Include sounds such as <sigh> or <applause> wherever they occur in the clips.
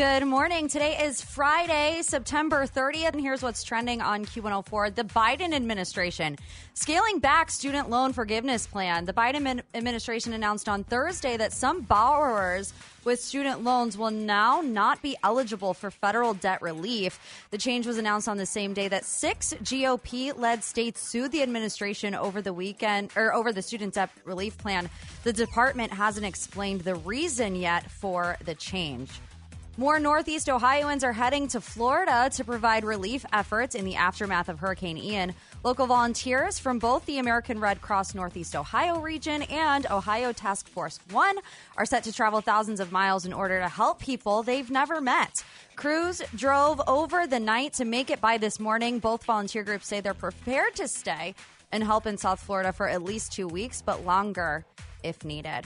Good morning. Today is Friday, September 30th, and here's what's trending on Q104. The Biden administration scaling back student loan forgiveness plan. The Biden administration announced on Thursday that some borrowers with student loans will now not be eligible for federal debt relief. The change was announced on the same day that six GOP led states sued the administration over the weekend or over the student debt relief plan. The department hasn't explained the reason yet for the change. More Northeast Ohioans are heading to Florida to provide relief efforts in the aftermath of Hurricane Ian. Local volunteers from both the American Red Cross Northeast Ohio region and Ohio Task Force One are set to travel thousands of miles in order to help people they've never met. Crews drove over the night to make it by this morning. Both volunteer groups say they're prepared to stay and help in South Florida for at least two weeks, but longer if needed.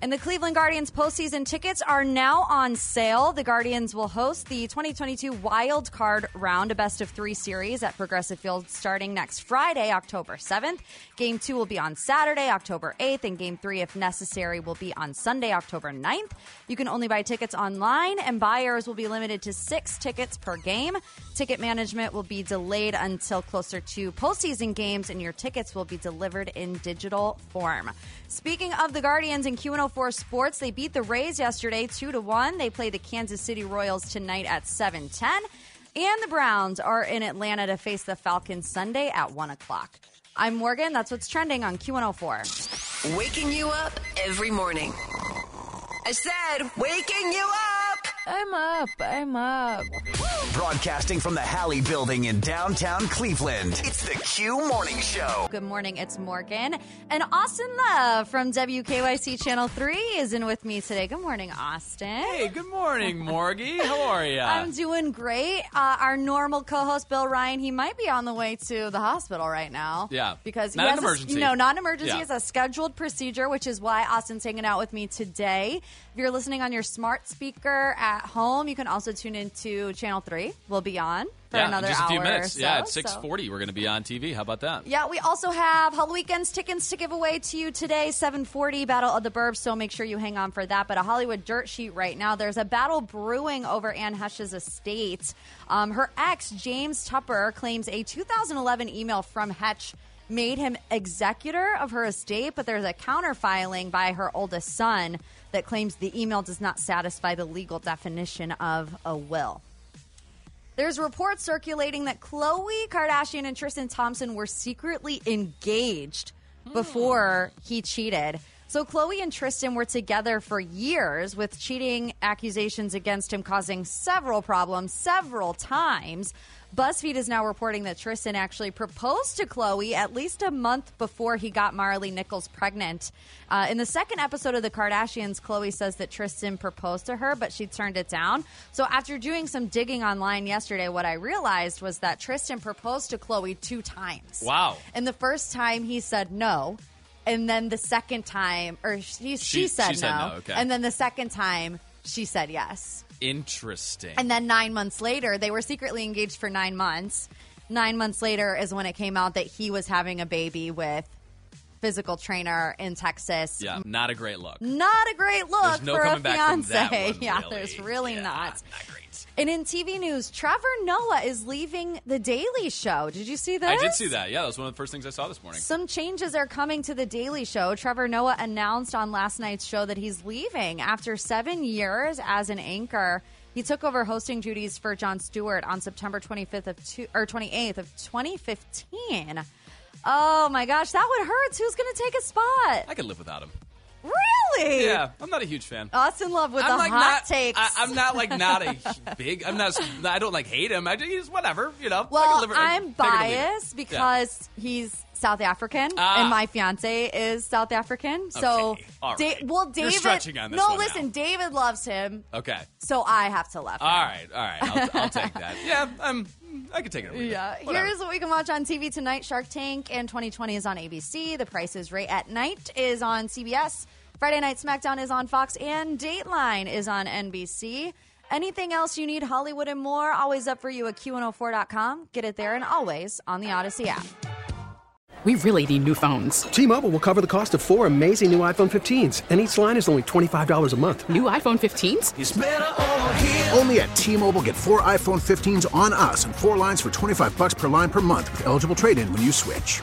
And the Cleveland Guardians postseason tickets are now on sale. The Guardians will host the 2022 Wild Card Round, a best of three series at Progressive Field starting next Friday, October 7th. Game two will be on Saturday, October 8th, and game three, if necessary, will be on Sunday, October 9th. You can only buy tickets online, and buyers will be limited to six tickets per game. Ticket management will be delayed until closer to postseason games, and your tickets will be delivered in digital form. Speaking of the Guardians in Q104 Sports, they beat the Rays yesterday 2 to 1. They play the Kansas City Royals tonight at 7:10. And the Browns are in Atlanta to face the Falcons Sunday at 1 o'clock. I'm Morgan. That's what's trending on Q104. Waking you up every morning. I said, waking you up. I'm up. I'm up. Broadcasting from the Halle Building in downtown Cleveland. It's the Q Morning Show. Good morning. It's Morgan. And Austin Love from WKYC Channel 3 is in with me today. Good morning, Austin. Hey, good morning, Morgie. How are you? <laughs> I'm doing great. Uh, our normal co-host Bill Ryan, he might be on the way to the hospital right now. Yeah. because Not he an has a- emergency. no, not an emergency. Yeah. It's a scheduled procedure, which is why Austin's hanging out with me today. If you're listening on your smart speaker at home, you can also tune into Channel Three. We'll be on for yeah, another just a few minutes. so. yeah, at so- 6:40 we're going to be on TV. How about that? Yeah, we also have Hall Weekends tickets to give away to you today, 740 Battle of the Burbs, so make sure you hang on for that. But a Hollywood dirt sheet right now. There's a battle brewing over Anne Heche's estate. Um, her ex, James Tupper, claims a 2011 email from Heche made him executor of her estate, but there's a counterfiling by her oldest son that claims the email does not satisfy the legal definition of a will. There's reports circulating that Khloe Kardashian and Tristan Thompson were secretly engaged before he cheated. So Khloe and Tristan were together for years with cheating accusations against him causing several problems several times. BuzzFeed is now reporting that Tristan actually proposed to Khloe at least a month before he got Maralee Nichols pregnant. Uh, in the second episode of The Kardashians, Khloe says that Tristan proposed to her, but she turned it down. So after doing some digging online yesterday, what I realized was that Tristan proposed to Khloe two times. Wow. And the first time he said no. And then the second time, or she, she, She- said, she said no. no, okay. And then the second time, she said yes. Interesting. And then nine months later, they were secretly engaged for nine months. Nine months later is when it came out that he was having a baby with physical trainer in Texas. yeah, not a great look. Not a great look no for a coming back from fiance. that one, <laughs> yeah, really. there's really Yeah, not. Not great. And in TV news, Trevor Noah is leaving The Daily Show. Did you see this? I did see that. Yeah, that was one of the first things I saw this morning. Some changes are coming to The Daily Show. Trevor Noah announced on last night's show that he's leaving after seven years as an anchor. He took over hosting duties for Jon Stewart on September 25th of two, or 28th of 2015. Oh my gosh, that would hurt. Who's going to take a spot? I could live without him. Really? Yeah, I'm not a huge fan. Us in love with I'm the like hot not, takes. I, am not like not a <laughs> big. I'm not. I don't like hate him. I just whatever. You know. Well, can live it- I- I'm take it or leave it. biased because he's South African Ah. and my fiance is South African. So, Okay, Da- well, You're David. stretching on this no, listen, now. David loves him, Okay. so I have to love him. All right. All right. I'll, I'll take that. <laughs> Yeah. I'm. I can take it. Or leave it. Yeah. Here's what we can watch on TV tonight Shark Tank and 2020 is on ABC. The Price is Right at Night is on CBS. Friday Night SmackDown is on Fox. And Dateline is on NBC. Anything else you need, Hollywood and more, always up for you at Q104.com. Get it there and always on the Audacy app. We really need new phones. T-Mobile will cover the cost of four amazing new iPhone 15s, and each line is only $25 a month. New iPhone 15s? Only at T-Mobile get four iPhone 15s on us and four lines for 25 bucks per line per month with eligible trade-in when you switch.